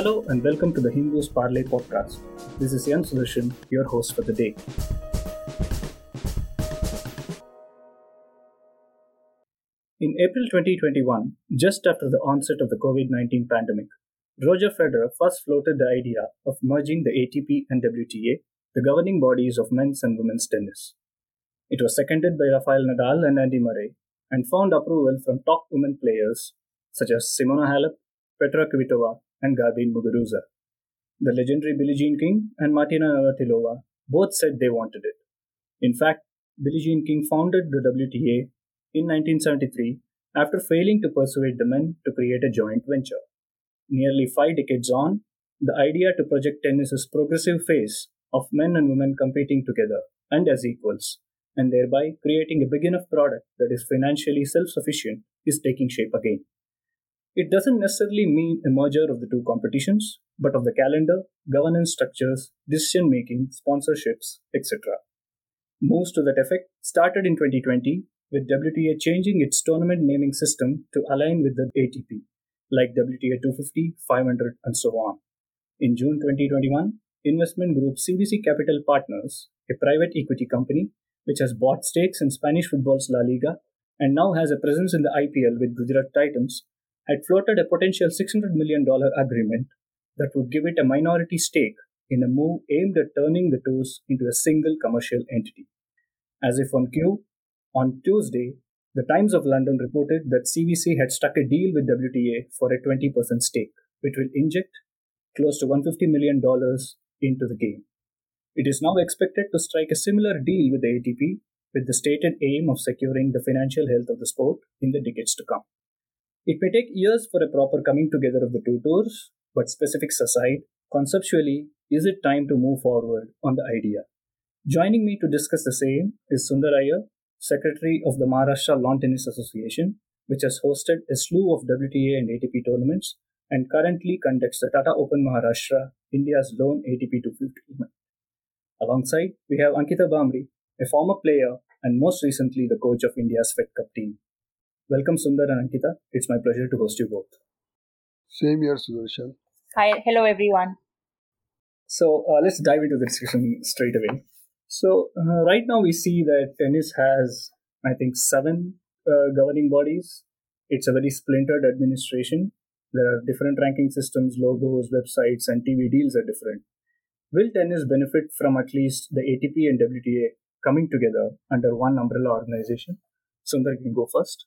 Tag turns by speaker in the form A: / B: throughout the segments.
A: Hello and welcome to the Hindu's Parley podcast. This is Yan Sudarshan, your host for the day. In April 2021, just after the onset of the COVID 19 pandemic, Roger Federer first floated the idea of merging the ATP and WTA, the governing bodies of men's and women's tennis. It was seconded by Rafael Nadal and Andy Murray and found approval from top women players such as Simona Halep, Petra Kvitova, and Garbine Muguruza. The legendary Billie Jean King and Martina Navratilova both said they wanted it. In fact, Billie Jean King founded the WTA in 1973 after failing to persuade the men to create a joint venture. Nearly five decades on, the idea to project tennis's progressive phase of men and women competing together and as equals, and thereby creating a big enough product that is financially self sufficient, is taking shape again. It doesn't necessarily mean a merger of the two competitions, but of the calendar, governance structures, decision making, sponsorships, etc. Moves to that effect started in 2020 with WTA changing its tournament naming system to align with the ATP, like WTA 250, 500, and so on. In June 2021, investment group CVC Capital Partners, a private equity company which has bought stakes in Spanish football's La Liga and now has a presence in the IPL with Gujarat Titans, had floated a potential $600 million agreement that would give it a minority stake in a move aimed at turning the tours into a single commercial entity. As if on cue, on Tuesday, the Times of London reported that CVC had struck a deal with WTA for a 20% stake, which will inject close to $150 million into the game. It is now expected to strike a similar deal with the ATP with the stated aim of securing the financial health of the sport in the decades to come. It may take years for a proper coming together of the two tours, but specifics aside, conceptually, is it time to move forward on the idea? Joining me to discuss the same is Sundar Iyer, Secretary of the Maharashtra Lawn Tennis Association, which has hosted a slew of WTA and ATP tournaments and currently conducts the Tata Open Maharashtra, India's lone ATP 250 event. Alongside, we have Ankita Bhambri, a former player and most recently the coach of India's Fed Cup team. Welcome, Sundar and Ankita. It's my pleasure to host you both.
B: Same here, Sudarshan.
C: Hi, hello everyone.
A: So uh, let's dive into the discussion straight away. So uh, right now we see that tennis has, I think, seven uh, governing bodies. It's a very splintered administration. There are different ranking systems, logos, websites, and TV deals are different. Will tennis benefit from at least the ATP and WTA coming together under one umbrella organization? Sundar, you can go first.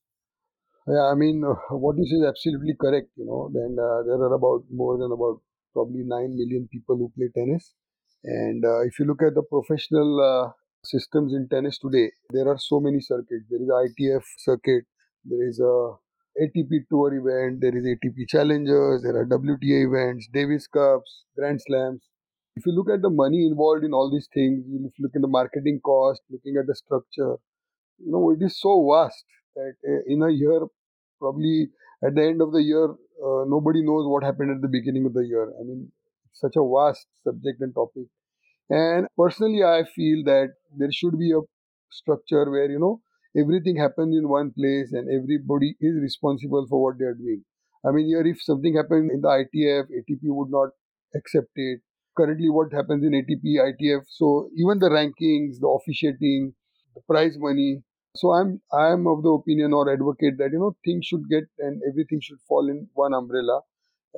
B: Yeah, I mean, uh, what you say is absolutely correct. You know, then uh, there are about more than about probably nine million people who play tennis, and uh, if you look at the professional uh, systems in tennis today, there are so many circuits. There is ITF circuit, there is a ATP Tour event, there is ATP Challengers, there are WTA events, Davis Cups, Grand Slams. If you look at the money involved in all these things, if you look at the marketing cost, looking at the structure, you know, it is so vast that uh, in a year, probably at the end of the year, uh, nobody knows what happened at the beginning of the year. I mean, such a vast subject and topic. And personally, I feel that there should be a structure where, you know, everything happens in one place and everybody is responsible for what they are doing. I mean, here, if something happened in the ITF, ATP would not accept it. Currently, what happens in ATP, ITF, so even the rankings, the officiating, the prize money. So I'm I'm of the opinion or advocate that you know things should get and everything should fall in one umbrella.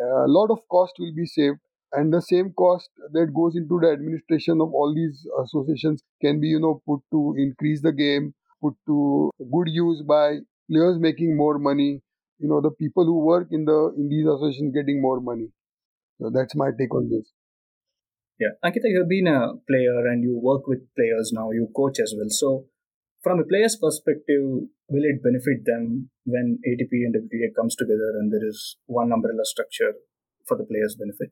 B: Uh, a lot of cost will be saved and the same cost that goes into the administration of all these associations can be you know put to increase the game put to good use by players making more money you know the people who work in the in these associations getting more money. So that's my take on this.
A: Yeah. Ankita you have been a player and you work with players now you coach as well. So from a player's perspective will it benefit them when atp and wta comes together and there is one umbrella structure for the players benefit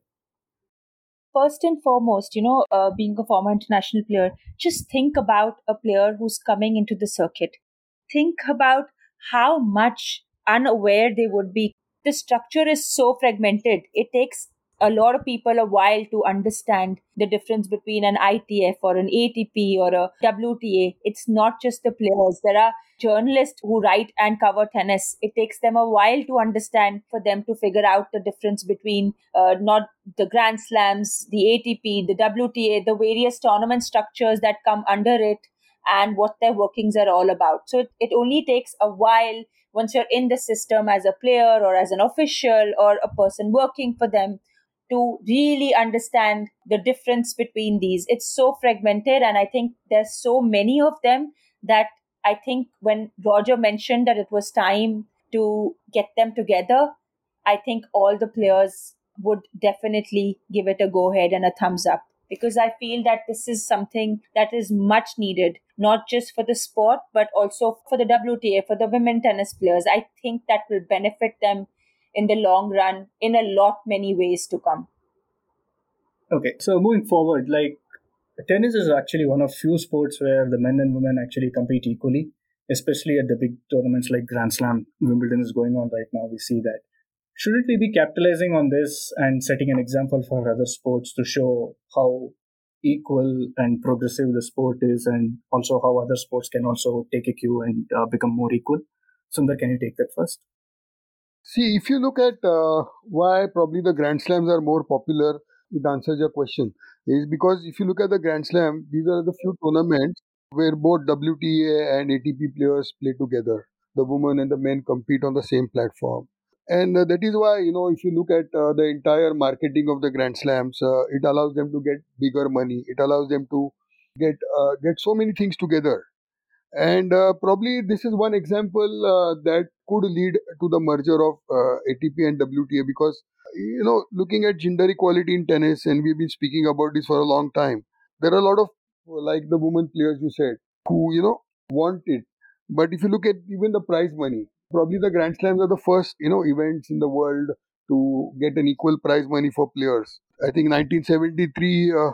C: first and foremost, you know, uh, being a former international player, just think about a player who's coming into the circuit. Think about how much unaware they would be. The structure is so fragmented. It takes a lot of people a while to understand the difference between an ITF or an ATP or a WTA. It's not just the players. There are journalists who write and cover tennis. It takes them a while to understand for them to figure out the difference between uh, not the Grand Slams, the ATP, the WTA, the various tournament structures that come under it, and what their workings are all about. So it, it only takes a while once you're in the system as a player or as an official or a person working for them to really understand the difference between these. It's so fragmented, and I think there's so many of them that I think when Roger mentioned that it was time to get them together, I think all the players would definitely give it a go ahead and a thumbs up because I feel that this is something that is much needed, not just for the sport, but also for the WTA, for the women tennis players. I think that will benefit them in the long run in a lot many ways to come.
A: Okay, so moving forward, like tennis is actually one of few sports where the men and women actually compete equally, especially at the big tournaments like Grand Slam. Wimbledon is going on right now. We see that. Shouldn't we be capitalizing on this and setting an example for other sports to show how equal and progressive the sport is, and also how other sports can also take a cue and uh, become more equal? Sundar, can you take that first?
B: See, if you look at uh, why probably the Grand Slams are more popular, it answers your question. Is because if you look at the Grand Slam, these are the few tournaments where both WTA and ATP players play together. The women and the men compete on the same platform. And uh, that is why, you know, if you look at uh, the entire marketing of the Grand Slams, uh, it allows them to get bigger money. It allows them to get uh, get so many things together and uh, probably this is one example that could lead to the merger of uh, ATP and WTA because, you know, looking at gender equality in tennis, and we've been speaking about this for a long time, there are a lot of, like the women players you said, who, you know, want it. But if you look at even the prize money, probably the Grand Slams are the first, you know, events in the world to get an equal prize money for players. I think 1973, uh,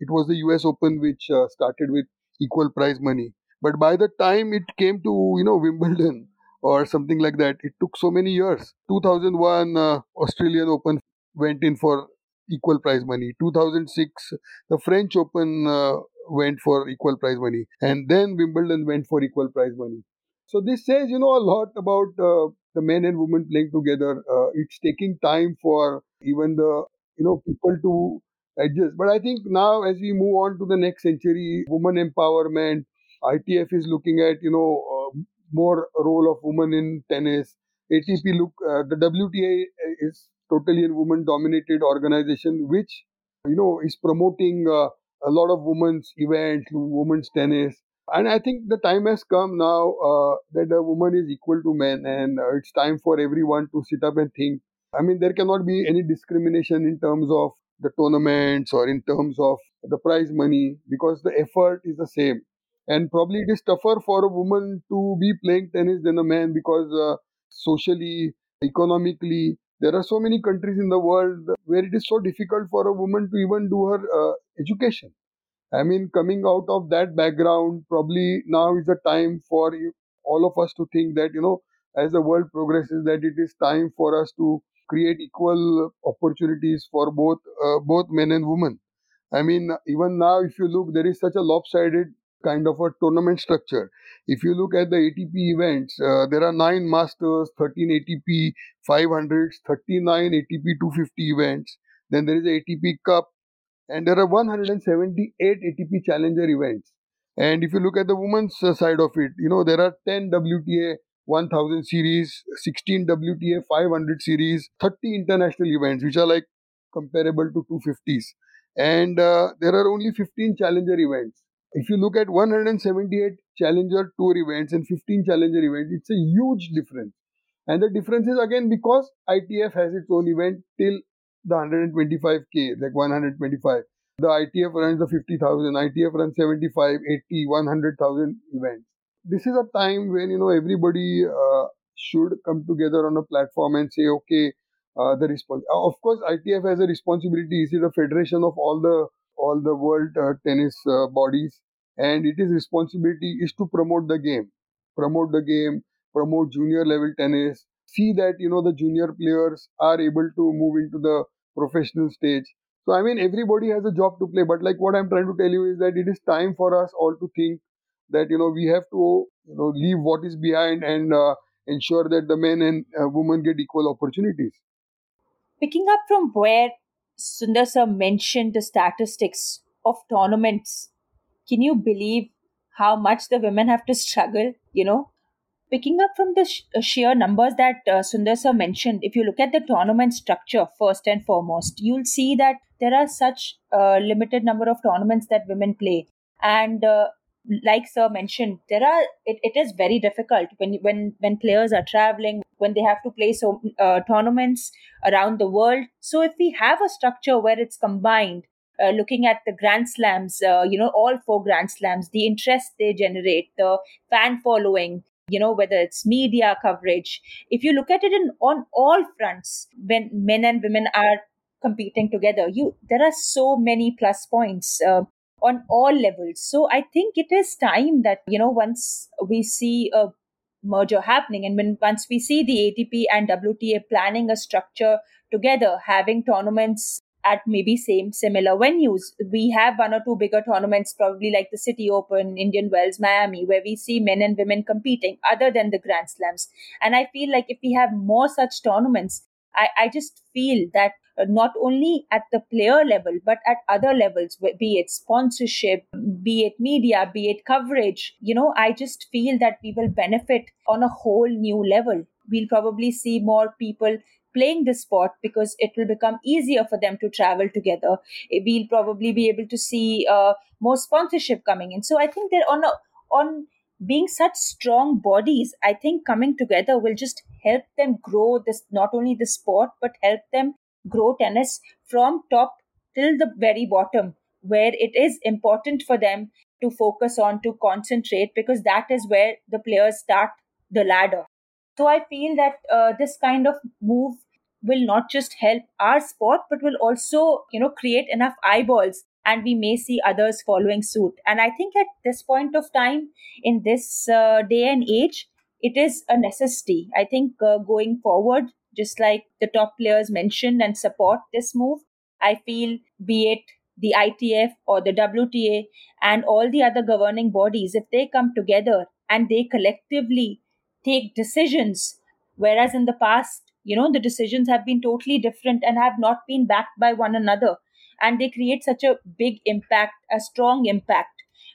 B: it was the US Open which uh, started with equal prize money but by the time it came to, you know, Wimbledon or something like that, it took so many years. 2001 uh, Australian Open went in for equal prize money. 2006 the French Open uh, went for equal prize money, and then Wimbledon went for equal prize money. So this says, you know, a lot about uh, the men and women playing together. Uh, it's taking time for even the you know people to adjust. But I think now, as we move on to the next century, women empowerment, ITF is looking at you know uh, more role of women in tennis. ATP look uh, the WTA is totally a woman dominated organization which you know is promoting uh, a lot of women's events, women's tennis. And I think the time has come now uh, that a woman is equal to men, and uh, it's time for everyone to sit up and think. I mean, there cannot be any discrimination in terms of the tournaments or in terms of the prize money because the effort is the same and probably it is tougher for a woman to be playing tennis than a man because uh, socially economically there are so many countries in the world where it is so difficult for a woman to even do her uh, education. I mean coming out of that background probably now is the time for all of us to think that you know as the world progresses that it is time for us to create equal opportunities for both uh, both men and women. I mean even now if you look there is such a lopsided kind of a tournament structure. If you look at the ATP events, uh, there are 9 Masters, 13 ATP 500s, 39 ATP 250 events. Then there is a ATP Cup, and there are 178 ATP Challenger events. And if you look at the women's uh, side of it, you know, there are 10 WTA 1000 series, 16 WTA 500 series, 30 international events, which are like comparable to 250s. And uh, there are only 15 challenger events. If you look at 178 Challenger Tour events and 15 Challenger events, it's a huge difference. And the difference is again because ITF has its own event till the 125k, like 125. The ITF runs the 50,000, ITF runs 75, 80, 100,000 events. This is a time when you know everybody uh, should come together on a platform and say, okay, uh, the response. Of course, ITF has a responsibility. Is it a federation of all the all the world uh, tennis uh, bodies and it is responsibility is to promote the game promote the game promote junior level tennis see that you know the junior players are able to move into the professional stage. So I mean, everybody has a job to play. But like what I'm trying to tell you is that it is time for us all to think that you know we have to you know leave what is behind and uh, ensure that the men and uh, women get equal opportunities.
C: Picking up from where Sundar sir mentioned the statistics of tournaments, can you believe how much the women have to struggle? You know, picking up from the sh- uh, sheer numbers that uh, Sundar sir mentioned, if you look at the tournament structure first and foremost, you'll see that there are such a limited number of tournaments that women play, and uh, like sir mentioned there are it, it is very difficult when when when players are traveling when they have to play so uh, tournaments around the world. So if we have a structure where it's combined uh, looking at the grand slams uh, you know all four grand slams the interest they generate the fan following you know whether it's media coverage if you look at it in on all fronts when men and women are competing together you there are so many plus points uh, on all levels. So I think it is time that, you know, once we see a merger happening and when once we see the ATP and WTA planning a structure together, having tournaments at maybe same similar venues. We have one or two bigger tournaments, probably like the City Open, Indian Wells, Miami, where we see men and women competing other than the Grand Slams. And I feel like if we have more such tournaments, I, I just feel that uh, not only at the player level, but at other levels, be it sponsorship, be it media, be it coverage, you know, I just feel that we will benefit on a whole new level. We'll probably see more people playing the sport because it will become easier for them to travel together. We'll probably be able to see uh, more sponsorship coming in. So I think that on a, on being such strong bodies, I think coming together will just help them grow this not only the sport but help them grow tennis from top till the very bottom where it is important for them to focus on to concentrate because that is where the players start the ladder. So i feel that uh, this kind of move will not just help our sport but will also you know create enough eyeballs and we may see others following suit and i think at this point of time in this uh, day and age it is a necessity i think uh, going forward just like the top players mentioned and support this move. I feel, be it the ITF or the WTA and all the other governing bodies, if they come together and they collectively take decisions, whereas in the past, you know, the decisions have been totally different and have not been backed by one another, and they create such a big impact, a strong impact.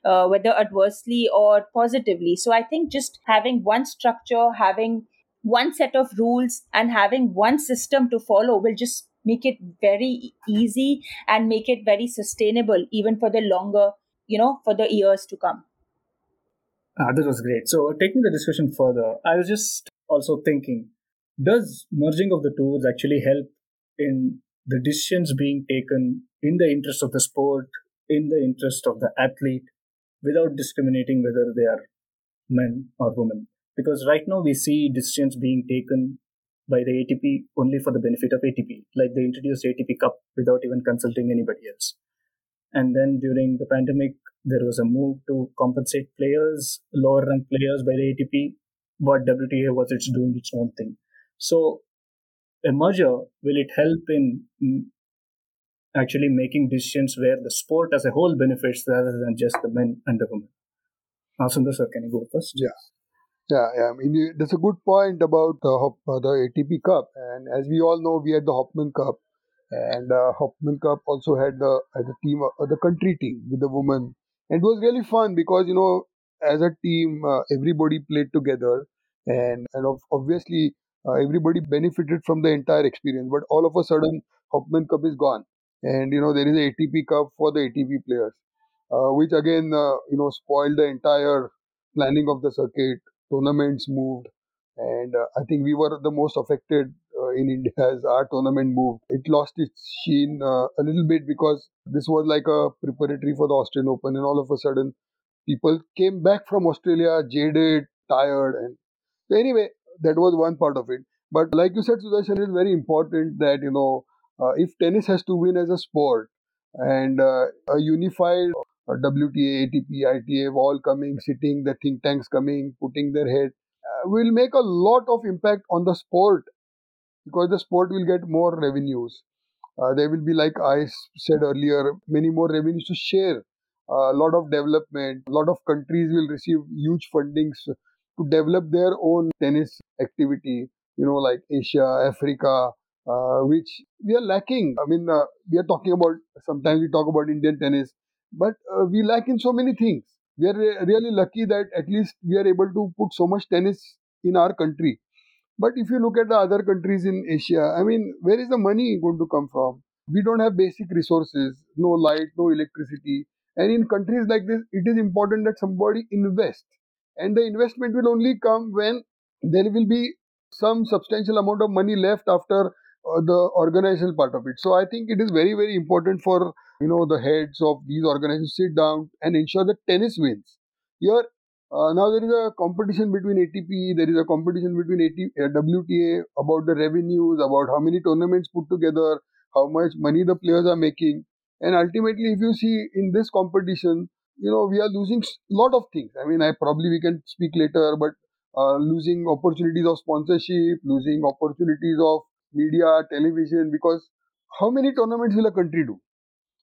C: Uh, whether adversely or positively. So I think just having one structure, having one set of rules and having one system to follow will just make it very easy and make it very sustainable even for the longer you know for the years to come
A: ah, that was great so taking the discussion further i was just also thinking does merging of the tools actually help in the decisions being taken in the interest of the sport in the interest of the athlete without discriminating whether they are men or women because right now we see decisions being taken by the ATP only for the benefit of ATP. Like they introduced ATP Cup without even consulting anybody else. And then during the pandemic, there was a move to compensate players, lower rank players by the ATP, but WTA was it's doing its own thing. So a merger, will it help in actually making decisions where the sport as a whole benefits rather than just the men and the women? Now, sir, can you go first?
B: Yeah. Yeah, yeah. I mean, that's a good point about uh, the ATP Cup. And as we all know, we had the Hopman Cup, and uh, Hopman Cup also had the had the team, uh, the country team with the women, and it was really fun because you know, as a team, uh, everybody played together, and and obviously uh, everybody benefited from the entire experience. But all of a sudden, Hopman Cup is gone, and you know there is a ATP Cup for the ATP players, which again you know spoiled the entire planning of the circuit tournaments moved, and uh, I think we were the most affected uh, in India as our tournament moved. It lost its sheen uh, a little bit because this was like a preparatory for the Australian Open, and all of a sudden, people came back from Australia jaded, tired, and so anyway, that was one part of it. But like you said, Sudarshan, it's very important that you know uh, if tennis has to win as a sport and uh, a unified WTA, ATP, ITF all coming, sitting, the think tanks coming, putting their head, uh, will make a lot of impact on the sport because the sport will get more revenues. Uh, there will be, like I said earlier, many more revenues to share. A lot of development. A lot of countries will receive huge fundings to develop their own tennis activity. You know, like Asia, Africa, uh, which we are lacking. I mean, uh, we are talking about. Sometimes we talk about Indian tennis, but uh, we lack in so many things. We are re- really lucky that at least we are able to put so much tennis in our country but if you look at the other countries in Asia, I mean, where is the money going to come from? We don't have basic resources, no light, no electricity. And in countries like this, it is important that somebody invest. And the investment will only come when there will be some substantial amount of money left after uh, the organizational part of it. So I think it is very, very important for you know the heads of these organizations sit down and ensure that tennis wins. Here, uh, now there is a competition between ATP, there is a competition between AT, uh, WTA about the revenues, about how many tournaments put together, how much money the players are making, and ultimately, if you see in this competition, you know we are losing lot of things. I mean, I probably we can speak later, but uh, losing opportunities of sponsorship, losing opportunities of media, television, because how many tournaments will a country do?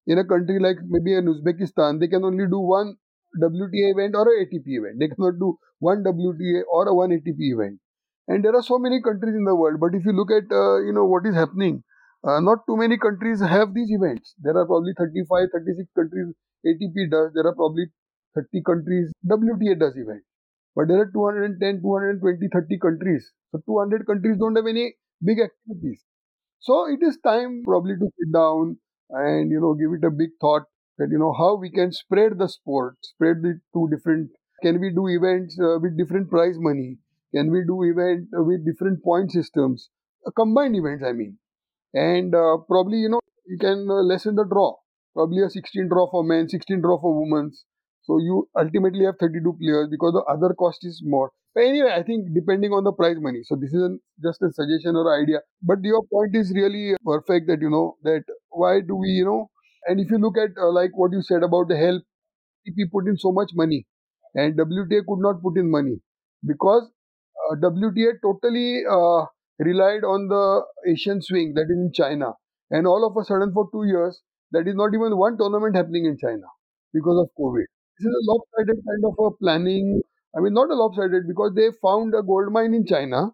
B: In a country like maybe in Uzbekistan, they can only do one WTA event or a ATP event. They cannot do one WTA or a one ATP event. And there are so many countries in the world. But if you look at uh, you know what is happening, uh, not too many countries have these events. There are probably 35, 36 countries ATP does. There are probably 30 countries WTA does event. But there are 210, 220, 30 countries. So 200 countries don't have any big activities. So it is time probably to sit down and you know give it a big thought that you know how we can spread the sport, spread it to different. Can we do events uh, with different prize money? Can we do event uh, with different point systems? Uh, combined events, I mean, and uh, probably you know you can uh, lessen the draw. Probably a 16 draw for men, 16 draw for women. So you ultimately have 32 players because the other cost is more. But anyway, I think depending on the prize money. So this is just a suggestion or idea. But your point is really perfect that you know that why do we you know and if you look at uh, like what you said about the help, ATP put in so much money, and WTA could not put in money because uh, WTA totally uh, relied on the Asian swing that is in China, and all of a sudden for two years that is not even one tournament happening in China because of COVID. This is a lopsided kind of a planning. I mean, not a lopsided because they found a gold mine in China,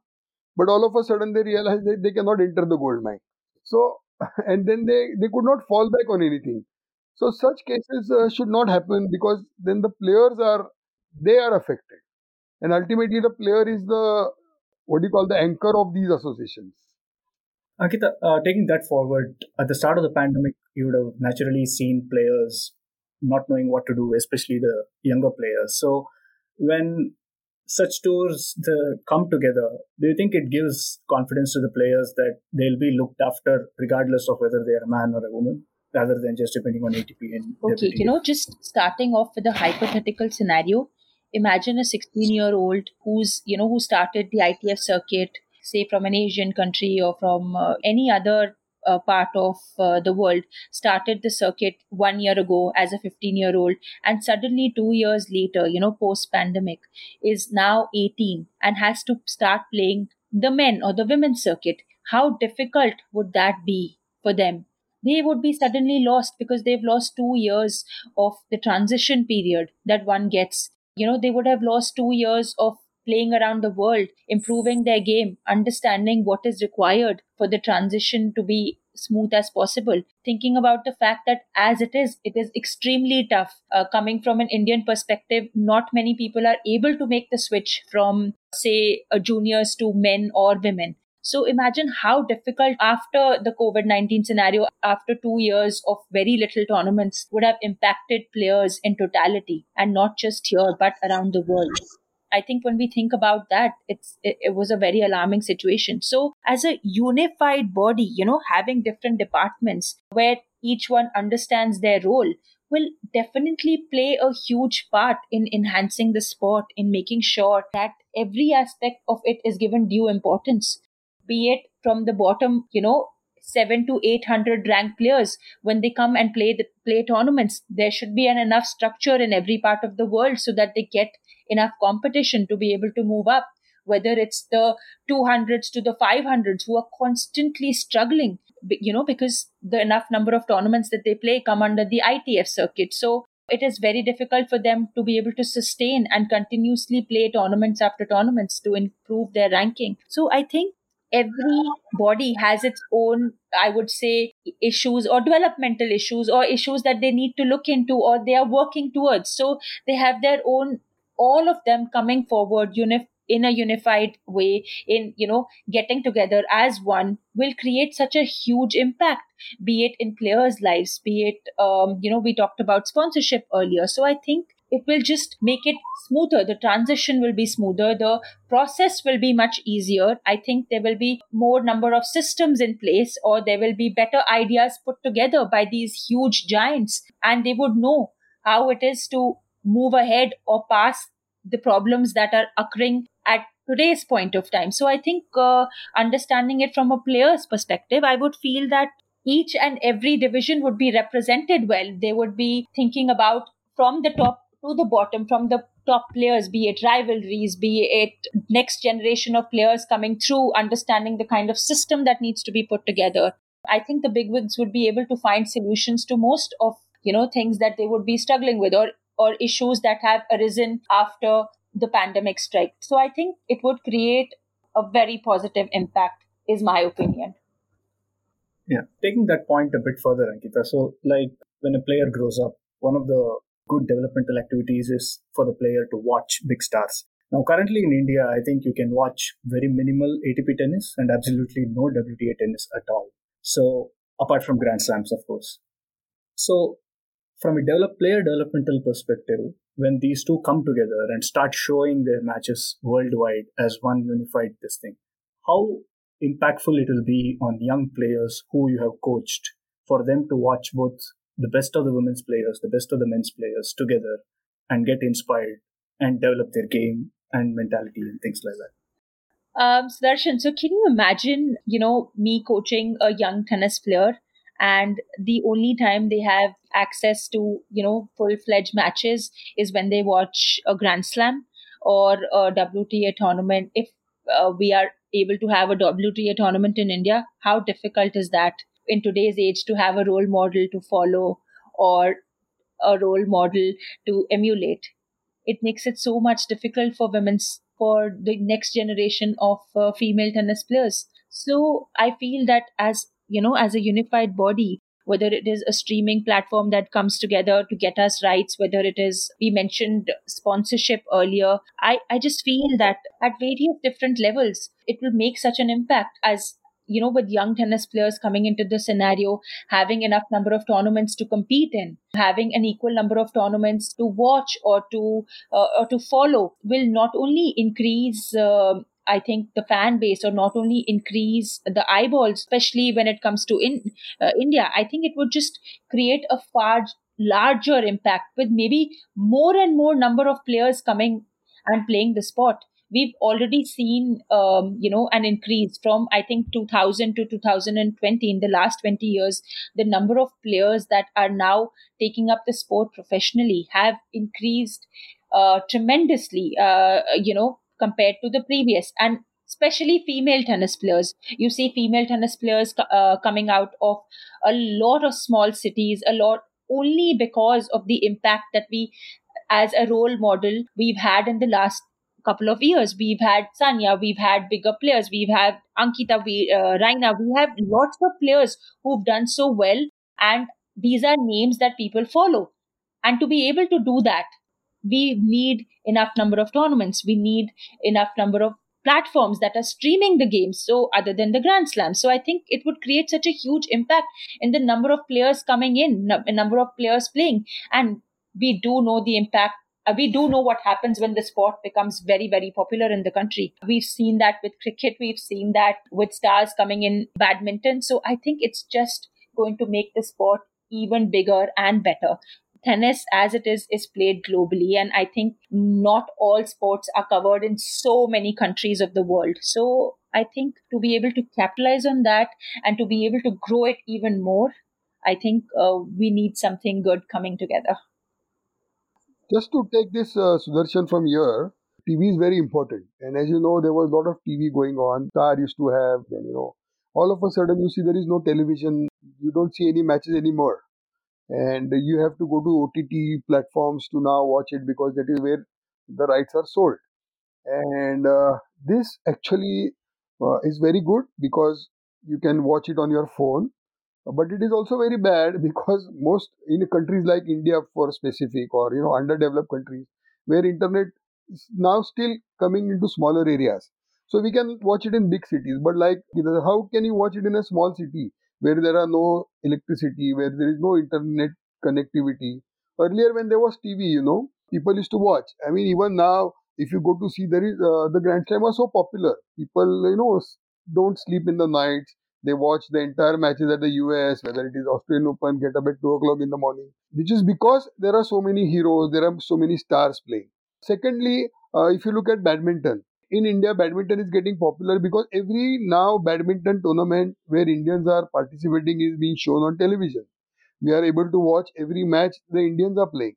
B: but all of a sudden they realized that they cannot enter the gold mine. So and then they, they could not fall back on anything. So such cases uh, should not happen because then the players are they are affected, and ultimately the player is the what do you call the anchor of these associations.
A: Ankita, uh, taking that forward, at the start of the pandemic, you would have naturally seen players not knowing what to do, especially the younger players. So when such tours come together, do you think it gives confidence to the players that they'll be looked after regardless of whether they're a man or a woman? Rather than just depending on ATP and
C: okay, you know, just starting off with a hypothetical scenario. Imagine a 16 year old who's you know who started the ITF circuit, say from an Asian country or from uh, any other uh, part of uh, the world started the circuit one year ago as a 15 year old and suddenly two years later you know post pandemic is now 18 and has to start playing the men or the women's circuit. How difficult would that be for them? They would be suddenly lost because they've lost two years of the transition period that one gets. You know they would have lost two years of playing around the world, improving their game, understanding what is required for the transition to be smooth as possible. Thinking about the fact that as it is, it is extremely tough. Uh, coming from an Indian perspective, not many people are able to make the switch from, say, juniors to men or women. So imagine how difficult after the COVID 19 scenario, after two years of very little tournaments, would have impacted players in totality and not just here, but around the world. I think when we think about that, it's it, it, was a very alarming situation. So as a unified body, you know, having different departments where each one understands their role will definitely play a huge part in enhancing the sport, in making sure that every aspect of it is given due importance. Be it from the bottom, you know, seven to eight hundred ranked players when they come and play the play tournaments. There should be an enough structure in every part of the world so that they get enough competition to be able to move up whether it's the 200s to the 500s who are constantly struggling you know, because the enough number of tournaments that they play come under the ITF circuit. So it is very difficult for them to be able to sustain and continuously play tournaments after tournaments to improve their ranking. So I think every body has its own i would say issues or developmental issues or issues that they need to look into or they are working towards so they have their own all of them coming forward unif- in a unified way in you know getting together as one will create such a huge impact be it in players lives be it um, you know we talked about sponsorship earlier. So i think it will just make it smoother. The transition will be smoother. The process will be much easier. I think there will be more number of systems in place or there will be better ideas put together by these huge giants and they would know how it is to move ahead or pass the problems that are occurring at today's point of time. So I think uh, understanding it from a player's perspective, I would feel that each and every division would be represented well. They would be thinking about from the top to the bottom, from the top players, be it rivalries, be it next generation of players coming through, understanding the kind of system that needs to be put together. I think the big wigs would be able to find solutions to most of you know things that they would be struggling with or or issues that have arisen after the pandemic strike. So I think it would create a very positive impact, is my opinion.
A: Yeah, taking that point a bit further, Ankita. So, like when a player grows up, one of the good developmental activities is for the player to watch big stars. Now, currently in India, I think you can watch very minimal ATP tennis and absolutely no WTA tennis at all. So, apart from Grand Slams, of course. So, from a develop player developmental perspective, when these two come together and start showing their matches worldwide as one unified this thing, how impactful it will be on young players who you have coached for them to watch both the best of the women's players, the best of the men's players together and get inspired and develop their game and mentality and things like that.
C: Um, Sudarshan, so can you imagine, you know, me coaching a young tennis player and the only time they have access to you know full-fledged matches is when they watch a grand slam or a wta tournament. If uh, we are able to have a wta tournament in india how difficult is that in today's age to have a role model to follow or a role model to emulate? It makes it so much difficult for women's for the next generation of uh, female tennis players. So i feel that as you know as a unified body whether it is a streaming platform that comes together to get us rights whether it is we mentioned sponsorship earlier i i just feel that at various different levels it will make such an impact as you know with young tennis players coming into the scenario having enough number of tournaments to compete in having an equal number of tournaments to watch or to uh, or to follow will not only increase uh, I think the fan base or not only increase the eyeballs, especially when it comes to in uh, India. I think it would just create a far larger impact with maybe more and more number of players coming and playing the sport. We've already seen, um, you know, an increase from I think 2000 to 2020 in the last 20 years. The number of players that are now taking up the sport professionally have increased uh, tremendously. Uh, you know, compared to the previous. And especially female tennis players. You see female tennis players uh, coming out of a lot of small cities a lot only because of the impact that we as a role model we've had in the last couple of years. We've had sania we've had bigger players we've had ankita we uh, raina. We have lots of players who've done so well and these are names that people follow. And to be able to do that we need enough number of tournaments. We need enough number of platforms that are streaming the games so other than the grand slam. So i think it would create such a huge impact in the number of players coming in a number of players playing. And we do know the impact uh, we do know what happens when the sport becomes very very popular in the country. We've seen that with cricket we've seen that with stars coming in badminton. So i think it's just going to make the sport even bigger and better tennis as it is is played globally. And i think not all sports are covered in so many countries of the world. So i think to be able to capitalize on that and to be able to grow it even more i think uh, we need something good coming together.
B: Just to take this uh, sudarshan from here tv is very important. And as you know there was a lot of tv going on. Star used to have then you know all of a sudden you see there is no television, you don't see any matches anymore. And you have to go to OTT platforms to now watch it because that is where the rights are sold. And uh, this actually uh, is very good because you can watch it on your phone. But it is also very bad because most in countries like india for specific or you know underdeveloped countries where internet is now still coming into smaller areas. So we can watch it in big cities but like how can you watch it in a small city where there are no electricity where there is no internet connectivity. Earlier when there was tv you know people used to watch. I mean even now if you go to see there is uh, the grand slam was so popular. People you know don't sleep in the nights. They watch the entire matches at the US, whether it is Australian Open, get up at 2 o'clock in the morning, which is because there are so many heroes, there are so many stars playing. Secondly, uh, if you look at badminton, in India, badminton is getting popular because every now badminton tournament where Indians are participating is being shown on television. We are able to watch every match the Indians are playing.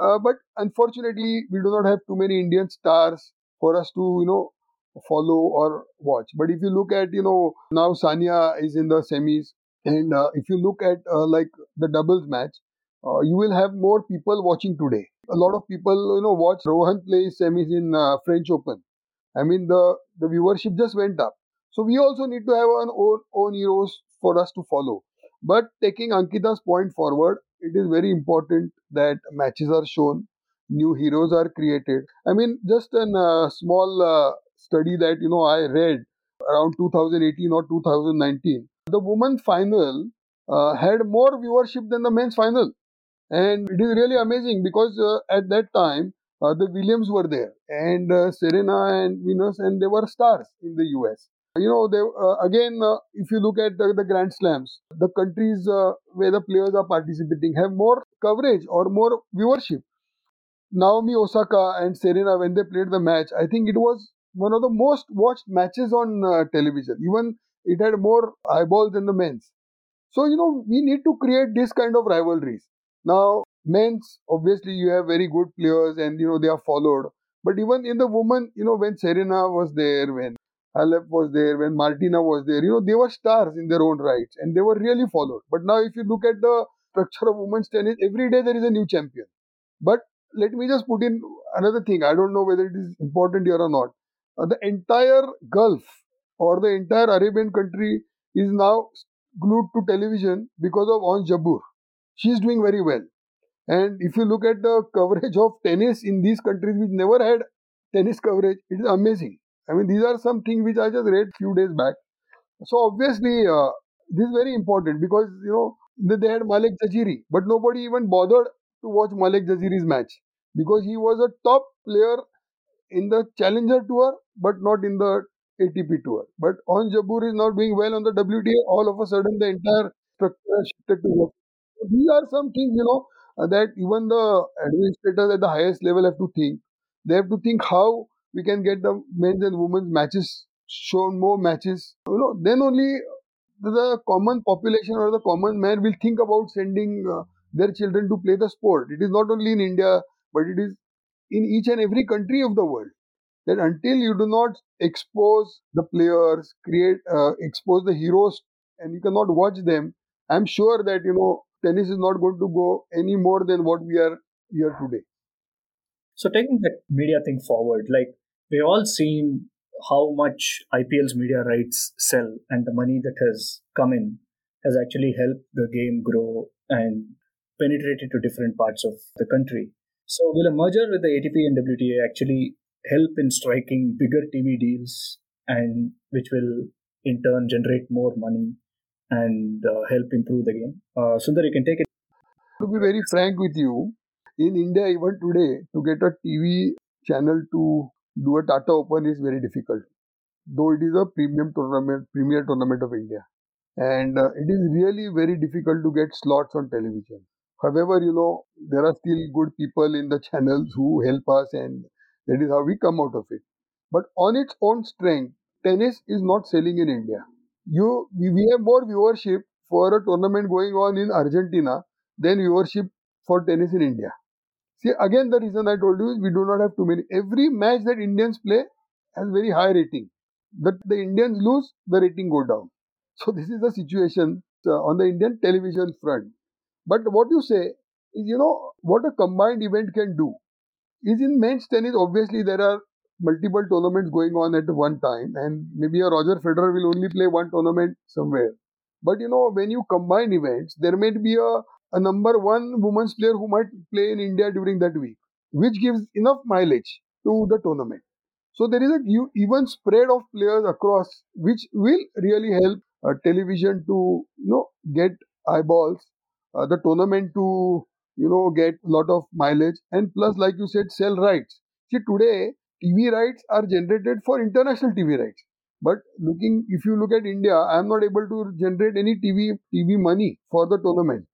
B: Uh, but unfortunately, we do not have too many Indian stars for us to, you know, follow or watch. But if you look at, you know, now Sania is in the semis, and uh, if you look at uh, like the doubles match, uh, you will have more people watching today. A lot of people, you know, watch Rohan play semis in uh, French Open. I mean, the the viewership just went up. So we also need to have our own own heroes for us to follow. But taking Ankita's point forward, it is very important that matches are shown, new heroes are created. I mean, just a uh, small uh, study that you know I read around 2018 or 2019, the women's final uh, had more viewership than the men's final, and it is really amazing because uh, at that time uh, the Williams were there and uh, Serena and Venus, and they were stars in the US. You know, they, uh, again, uh, if you look at the, the Grand Slams, the countries where the players are participating have more coverage or more viewership. Naomi Osaka and Serena, when they played the match, I think it was one of the most watched matches on uh, television. Even it had more eyeballs than the men's. So, you know, we need to create this kind of rivalries. Now, men's, obviously, you have very good players and, you know, they are followed. But even in the women, you know, when Serena was there, when Halep was there, when Martina was there, you know, they were stars in their own rights and they were really followed. But now, if you look at the structure of women's tennis, every day there is a new champion. But let me just put in another thing. I don't know whether it is important here or not uh, the entire Gulf or the entire Arabian country is now glued to television because of Ons Jabeur. She is doing very well. And if you look at the coverage of tennis in these countries which never had tennis coverage, it is amazing. I mean, these are some things which I just read few days back. So obviously, uh, this is very important because you know they had Malek Jaziri, but nobody even bothered to watch Malek Jaziri's match because he was a top player in the Challenger Tour, but not in the ATP Tour. But Ons Jabeur is not doing well on the WTA. All of a sudden, the entire structure shifted to work. These are some things, you know, uh, that even the administrators at the highest level have to think. They have to think how we can get the men's and women's matches shown more matches. You know, then only the common population or the common man will think about sending uh, their children to play the sport. It is not only in India, but it is in each and every country of the world that until you do not expose the players create uh, expose the heroes and you cannot watch them i'm sure that you know tennis is not going to go any more than what we are here today.
A: So taking that media thing forward like we all seen how much ipl's media rights sell and the money that has come in has actually helped the game grow and penetrate into different parts of the country. So, will a merger with the ATP and WTA actually help in striking bigger TV deals and which will in turn generate more money and uh, help improve the game? Uh, Sundar, you can take it.
B: To be very frank with you, in India, even today, to get a TV channel to do a Tata Open is very difficult, though it is a premium tournament, premier tournament of India. And uh, it is really very difficult to get slots on television. However, you know, there are still good people in the channels who help us, and that is how we come out of it. But on its own strength, tennis is not selling in India. You, we have more viewership for a tournament going on in Argentina than viewership for tennis in India. See, again, the reason I told you is we do not have too many. Every match that Indians play has very high rating. That the Indians lose, the rating go down. So this is the situation uh, on the Indian television front. But what you say is, you know, what a combined event can do is in men's tennis. Obviously, there are multiple tournaments going on at one time, and maybe a Roger Federer will only play one tournament somewhere. But you know, when you combine events, there may be a, a number one women's player who might play in India during that week, which gives enough mileage to the tournament. So there is a even spread of players across, which will really help uh, television to you know get eyeballs, uh, the tournament to you know get a lot of mileage, and plus, like you said, sell rights. See today, TV rights are generated for international TV rights. But looking, if you look at India, I am not able to generate any TV TV money for the tournament.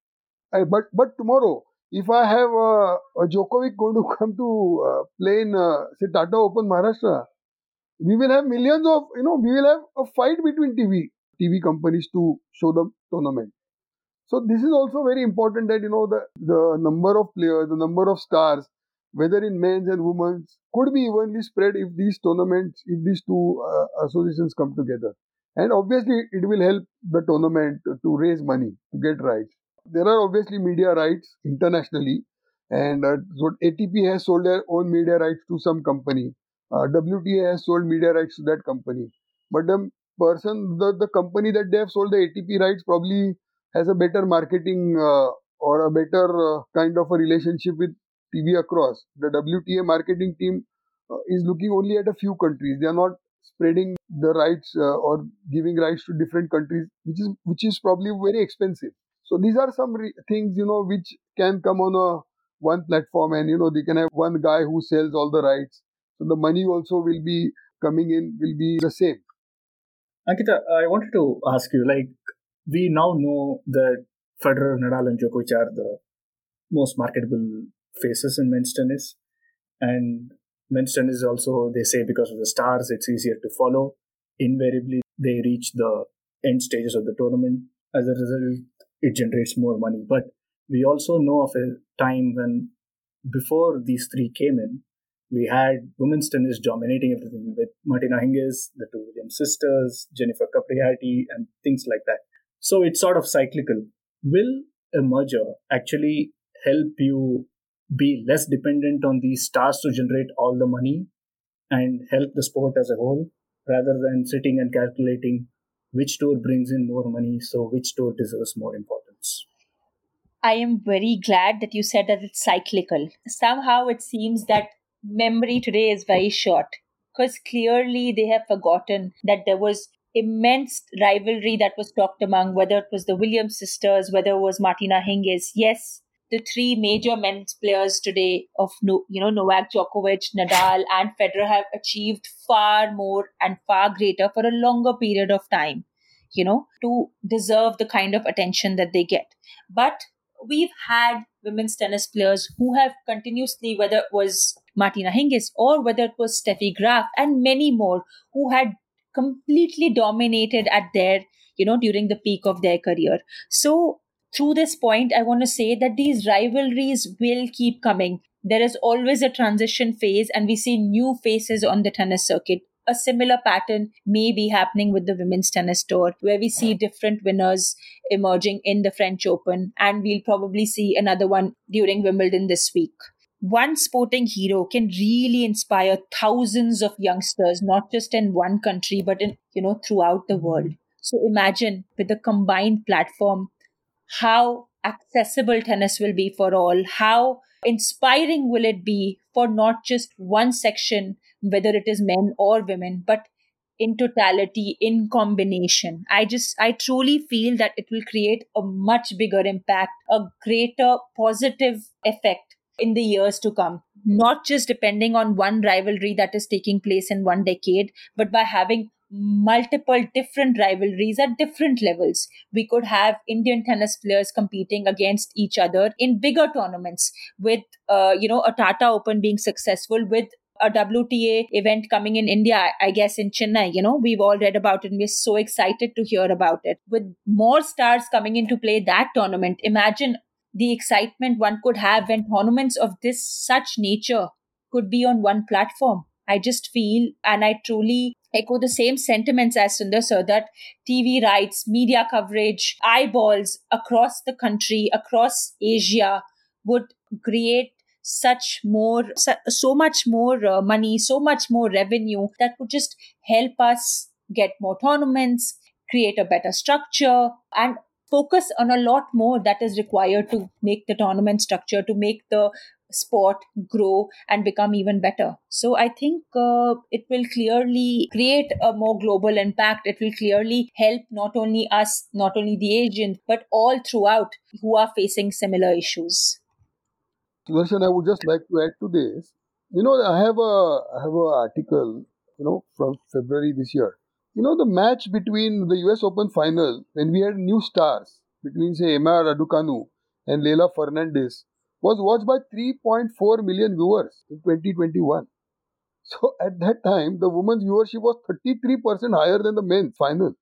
B: I, but but tomorrow, if I have uh, a Djokovic going to come to uh, play in uh, say Tata Open Maharashtra, we will have millions of you know we will have a fight between TV TV companies to show the tournament. So this is also very important that you know the the number of players, the number of stars, whether in men's and women's, could be evenly spread if these tournaments, if these two uh, associations come together. And obviously, it will help the tournament to raise money to get rights. There are obviously media rights internationally, and uh, so ATP has sold their own media rights to some company. Uh, WTA has sold media rights to that company. But the person, the, the company that they have sold the ATP rights probably has a better marketing uh, or a better uh, kind of a relationship with TV across. The WTA marketing team uh, is looking only at a few countries. They are not spreading the rights uh, or giving rights to different countries, which is which is probably very expensive. So these are some re- things you know which can come on a one platform, and you know they can have one guy who sells all the rights. So the money also will be coming in will be the same.
A: Ankita, I wanted to ask you, like we now know that Federer, Nadal, and Djokovic are the most marketable faces in men's tennis. And men's tennis also, they say, because of the stars, it's easier to follow. Invariably, they reach the end stages of the tournament. As a result, it generates more money. But we also know of a time when, before these three came in, we had women's tennis dominating everything with Martina Hingis, the two Williams sisters, Jennifer Capriati, and things like that. So it's sort of cyclical. Will a merger actually help you be less dependent on these stars to generate all the money and help the sport as a whole rather than sitting and calculating which tour brings in more money so which tour deserves more importance.
C: I am very glad that you said that it's cyclical. Somehow it seems that memory today is very short because clearly they have forgotten that there was immense rivalry that was talked among whether it was the williams sisters whether it was martina hingis. Yes the three major men's players today of you know Novak Djokovic, Nadal, and Federer have achieved far more and far greater for a longer period of time, you know, to deserve the kind of attention that they get. But we've had women's tennis players who have continuously, whether it was Martina Hingis or whether it was Steffi Graf and many more who had completely dominated at their, you know, during the peak of their career. So through this point, I want to say that these rivalries will keep coming. There is always a transition phase, and we see new faces on the tennis circuit. A similar pattern may be happening with the women's tennis tour, where we see different winners emerging in the French Open, and we'll probably see another one during Wimbledon this week. One sporting hero can really inspire thousands of youngsters, not just in one country, but in, you know, throughout the world. So imagine with a combined platform how accessible tennis will be for all, how inspiring will it be for not just one section, whether it is men or women, but in totality, in combination. I just, I truly feel that it will create a much bigger impact, a greater positive effect in the years to come. Not just depending on one rivalry that is taking place in one decade, but by having multiple different rivalries at different levels. We could have Indian tennis players competing against each other in bigger tournaments with, uh, you know, a Tata Open being successful with a WTA event coming in India, I guess in Chennai. You know, we've all read about it and we're so excited to hear about it. With more stars coming into play that tournament, imagine the excitement one could have when tournaments of this such nature could be on one platform. I just feel and I truly echo the same sentiments as Sundar sir that TV rights, media coverage, eyeballs across the country, across Asia would create such more so much more uh, money so much more revenue that would just help us get more tournaments create a better structure and focus on a lot more that is required to make the tournament structure to make the sport grow and become even better so i think uh, it will clearly create a more global impact it will clearly help not only us not only the asians but all throughout who are facing similar issues
B: Sudarshan, I would just like to add to this. You know, I have a I have an article, you know, from February this year. You know, the match between the US Open final when we had new stars between say Emma Raducanu and Leylah Fernandez was watched by 3.4 million viewers in 2021. So at that time, the women's viewership was 33% higher than the men's final.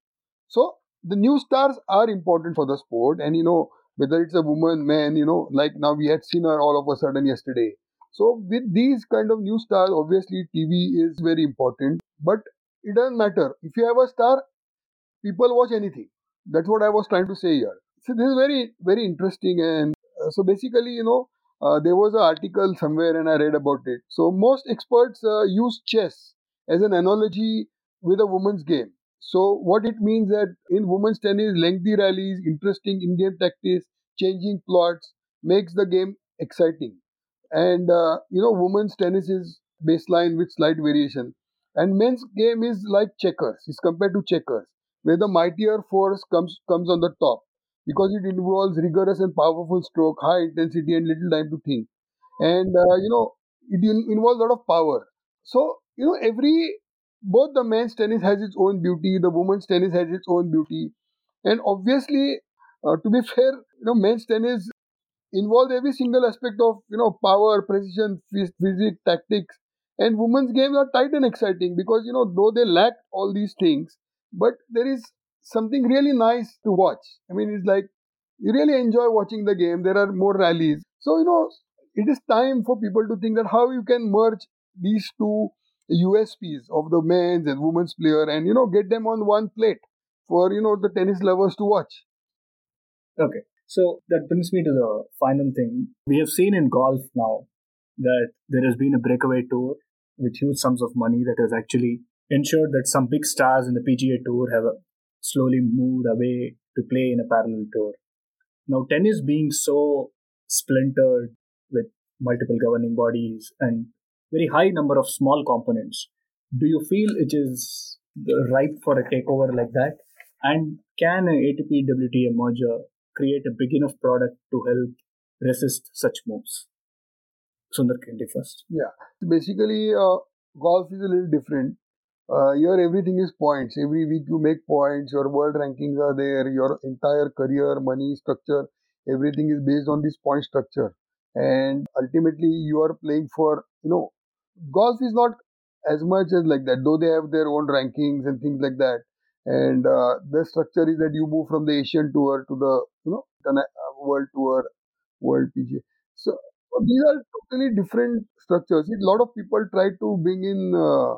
B: So the new stars are important for the sport, and you know whether it's a woman, man, you know, like now we had seen her all of a sudden yesterday. So with these kind of new stars, obviously TV is very important, but it doesn't matter. If you have a star, people watch anything. That's what I was trying to say here. So this is very, very interesting. And so basically, you know, uh, there was an article somewhere and I read about it. So most experts uh, use chess as an analogy with a woman's game. So what it means that in women's tennis, lengthy rallies, interesting in-game tactics, changing plots makes the game exciting. And uh, you know, women's tennis is baseline with slight variation. And men's game is like checkers, is compared to checkers, where the mightier force comes comes on the top because it involves rigorous and powerful stroke, high intensity, and little time to think. And uh, you know, it in- involves a lot of power. So you know, every both the men's tennis has its own beauty, the women's tennis has its own beauty, and obviously, uh, to be fair, you know, men's tennis involves every single aspect of you know power, precision, physics, tactics, and women's games are tight and exciting because you know though they lack all these things, but there is something really nice to watch. I mean, it's like you really enjoy watching the game. There are more rallies, so you know it is time for people to think that how you can merge these two USPs of the men's and women's player and you know get them on one plate for you know the tennis lovers to watch.
A: Okay, so that brings me to the final thing. We have seen in golf now that there has been a breakaway tour with huge sums of money that has actually ensured that some big stars in the PGA Tour have slowly moved away to play in a parallel tour. Now, tennis being so splintered with multiple governing bodies and very high number of small components. Do you feel it is ripe for a takeover like that? And can an ATP WTA merger create a big enough product to help resist such moves? Sundar Kindi first.
B: Yeah, basically, uh, golf is a little different. Uh, here, everything is points. Every week you make points. Your world rankings are there. Your entire career, money structure, everything is based on this point structure. And ultimately, you are playing for you know golf is not as much as like that, though they have their own rankings and things like that. And uh, the structure is that you move from the Asian tour to the you know the uh, world tour, world PGA. So, these are totally different structures. A lot of people try to bring in uh,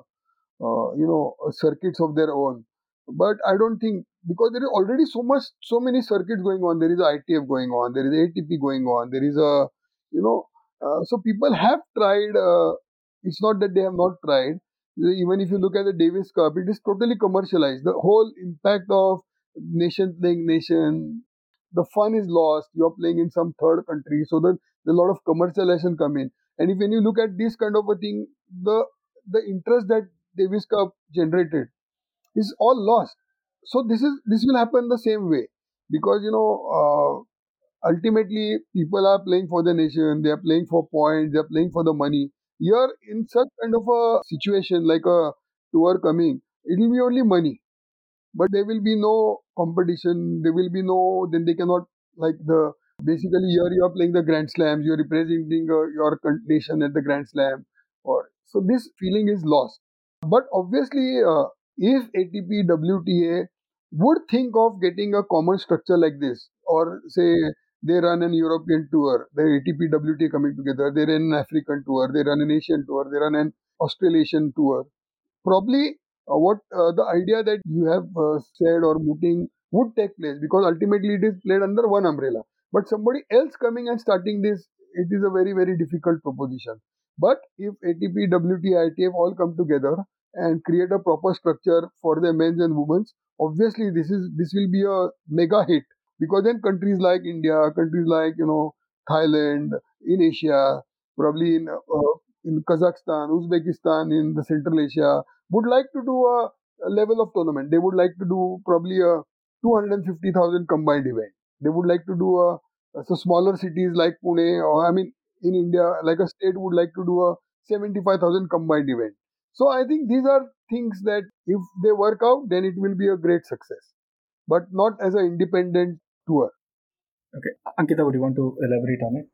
B: you know circuits of their own, but I don't think because there is already so much, so many circuits going on. There is ITF going on, there is ATP going on, there is a you know. Uh, so people have tried uh, it's not that they have not tried. Even if you look at the Davis Cup, it is totally commercialized. The whole impact of nation playing nation, the fun is lost. You're playing in some third country, so that a lot of commercialization come in. And if when you look at this kind of a thing, the the interest that Davis Cup generated is all lost. So this is this will happen the same way because you know uh, ultimately people are playing for the nation, they are playing for points, they are playing for the money. Here, in such kind of a situation like a tour coming, it will be only money, but there will be no competition. There will be no. Then they cannot like the basically here you are playing the Grand Slams. You are representing uh, your nation at the Grand Slam, or so this feeling is lost. But obviously, uh, if ATP WTA would think of getting a common structure like this, or say they run an European tour, the ATP WTA coming together. They run an African tour. They run an Asian tour. They run an Australasian tour. Probably uh, what uh, the idea that you have uh, said or mooting would take place because ultimately it is played under one umbrella. But somebody else coming and starting this, it is a very very difficult proposition. But if ATP, WTA, ITF all come together and create a proper structure for the men's and women's, obviously this is this will be a mega hit because then countries like India, countries like you know Thailand, in Asia, probably in uh, in Kazakhstan, Uzbekistan, in the Central Asia, would like to do a, a level of tournament. They would like to do probably a 250,000 combined event. They would like to do a so smaller cities like Pune or I mean in India, like a state would like to do a 75,000 combined event. So I think these are things that if they work out, then it will be a great success, but not as an independent tour.
A: Okay, Ankita, would you want to elaborate on it?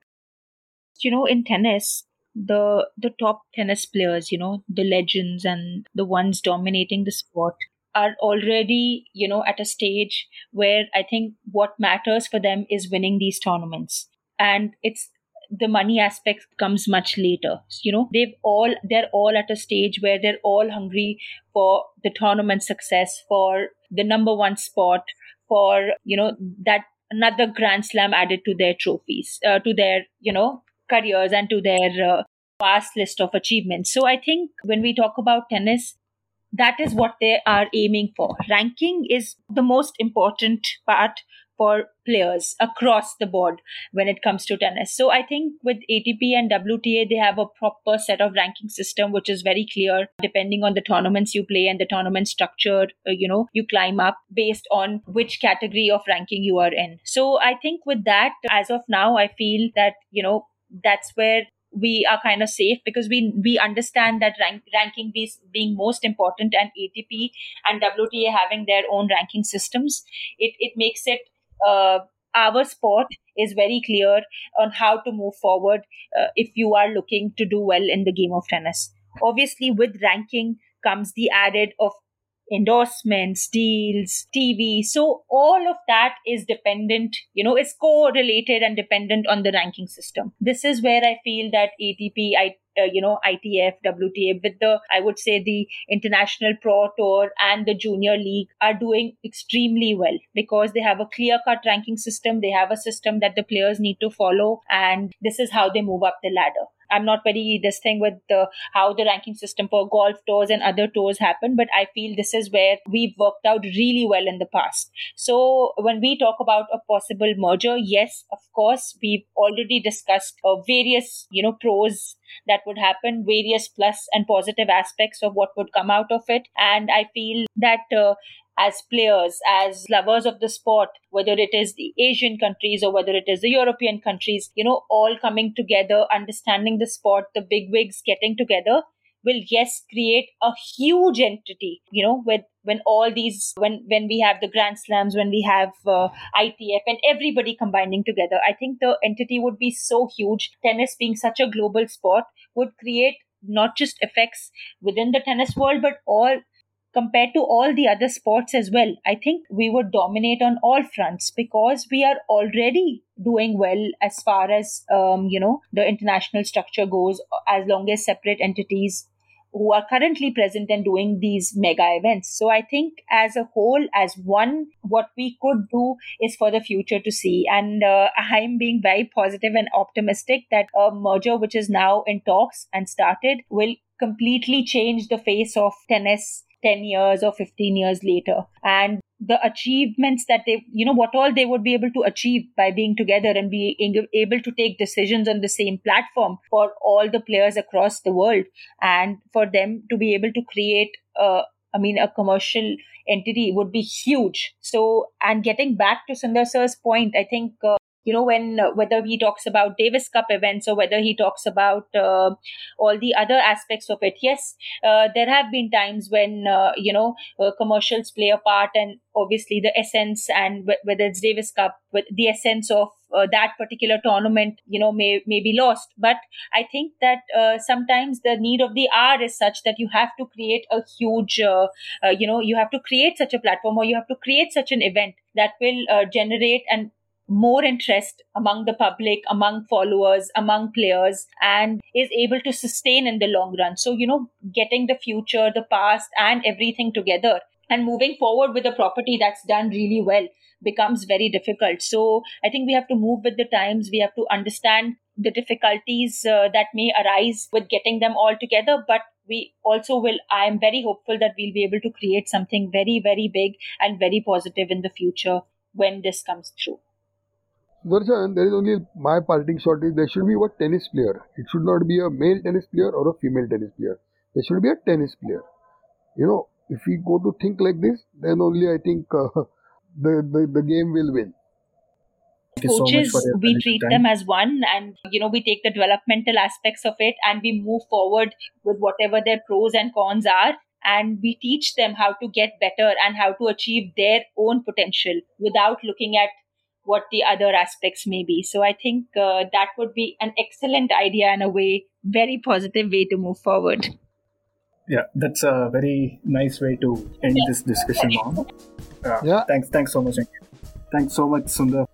C: You know, in tennis, the the top tennis players, you know, the legends and the ones dominating the sport are already, you know, at a stage where I think what matters for them is winning these tournaments. And it's the money aspect comes much later. You know they've all they're all at a stage where they're all hungry for the tournament success for the number one spot for you know that another grand slam added to their trophies uh, to their you know careers and to their uh, vast list of achievements. So i think when we talk about tennis that is what they are aiming for. Ranking is the most important part for players across the board when it comes to tennis. So I think with ATP and WTA, they have a proper set of ranking system, which is very clear depending on the tournaments you play and the tournament structure, uh, you know, you climb up based on which category of ranking you are in. So I think with that, as of now, I feel that, you know, that's where we are kind of safe because we we understand that rank, ranking be, being most important and ATP and WTA having their own ranking systems it it makes it uh, our sport is very clear on how to move forward uh, if you are looking to do well in the game of tennis. Obviously, with ranking comes the added of endorsements, deals, TV. So all of that is dependent, you know, is correlated and dependent on the ranking system. This is where I feel that ATP, I, uh, you know, ITF, WTA, with the, I would say the International Pro Tour and the Junior League are doing extremely well because they have a clear cut ranking system. They have a system that the players need to follow, and this is how they move up the ladder. I'm not very this thing with the, how the ranking system for golf tours and other tours happen, but I feel this is where we've worked out really well in the past. So when we talk about a possible merger, yes, of course, we've already discussed uh, various, you know, pros that would happen, various plus and positive aspects of what would come out of it. And I feel that uh, as players, as lovers of the sport, whether it is the Asian countries or whether it is the European countries, you know, all coming together, understanding the sport, the big wigs getting together will yes create a huge entity you know with when all these when when we have the grand slams when we have uh, itf and everybody combining together i think the entity would be so huge. Tennis being such a global sport would create not just effects within the tennis world but all compared to all the other sports as well. I think we would dominate on all fronts because we are already doing well as far as um, you know the international structure goes. As long as separate entities who are currently present and doing these mega events. So I think as a whole, as one, what we could do is for the future to see. And uh, I'm being very positive and optimistic that a merger which is now in talks and started will completely change the face of tennis 10 years or 15 years later and the achievements that they you know what all they would be able to achieve by being together and being able to take decisions on the same platform for all the players across the world and for them to be able to create a I mean, a commercial entity would be huge. So, and getting back to Sundar sir's point, I think uh, you know when uh, whether he talks about davis cup events or whether he talks about uh, all the other aspects of it. Yes uh, there have been times when uh, you know uh, commercials play a part and obviously the essence and w- whether it's davis cup with the essence of that particular tournament you know may may be lost. But i think that sometimes the need of the hour is such that you have to create a huge you know you have to create such a platform or you have to create such an event that will generate and more interest among the public, among followers, among players, and is able to sustain in the long run. So, you know, getting the future, the past, and everything together and moving forward with a property that's done really well becomes very difficult. So, I think we have to move with the times. We have to understand the difficulties uh, that may arise with getting them all together, but we also will i am very hopeful that we'll be able to create something very very big and very positive in the future when this comes through
B: Darshan, there is only my parting shot is there should be a tennis player. It should not be a male tennis player or a female tennis player. There should be a tennis player. You know, if we go to think like this, then only I think uh, the, the the game will win.
C: Coaches, so we treat time. them as one, and you know we take the developmental aspects of it, and we move forward with whatever their pros and cons are, and we teach them how to get better and how to achieve their own potential without looking at what the other aspects may be. So I think uh, that would be an excellent idea and a way, very positive way to move forward.
A: Yeah, that's a very nice way to end yeah. this discussion on. Uh, yeah. Thanks, thanks so much. Thanks so much, Sundar,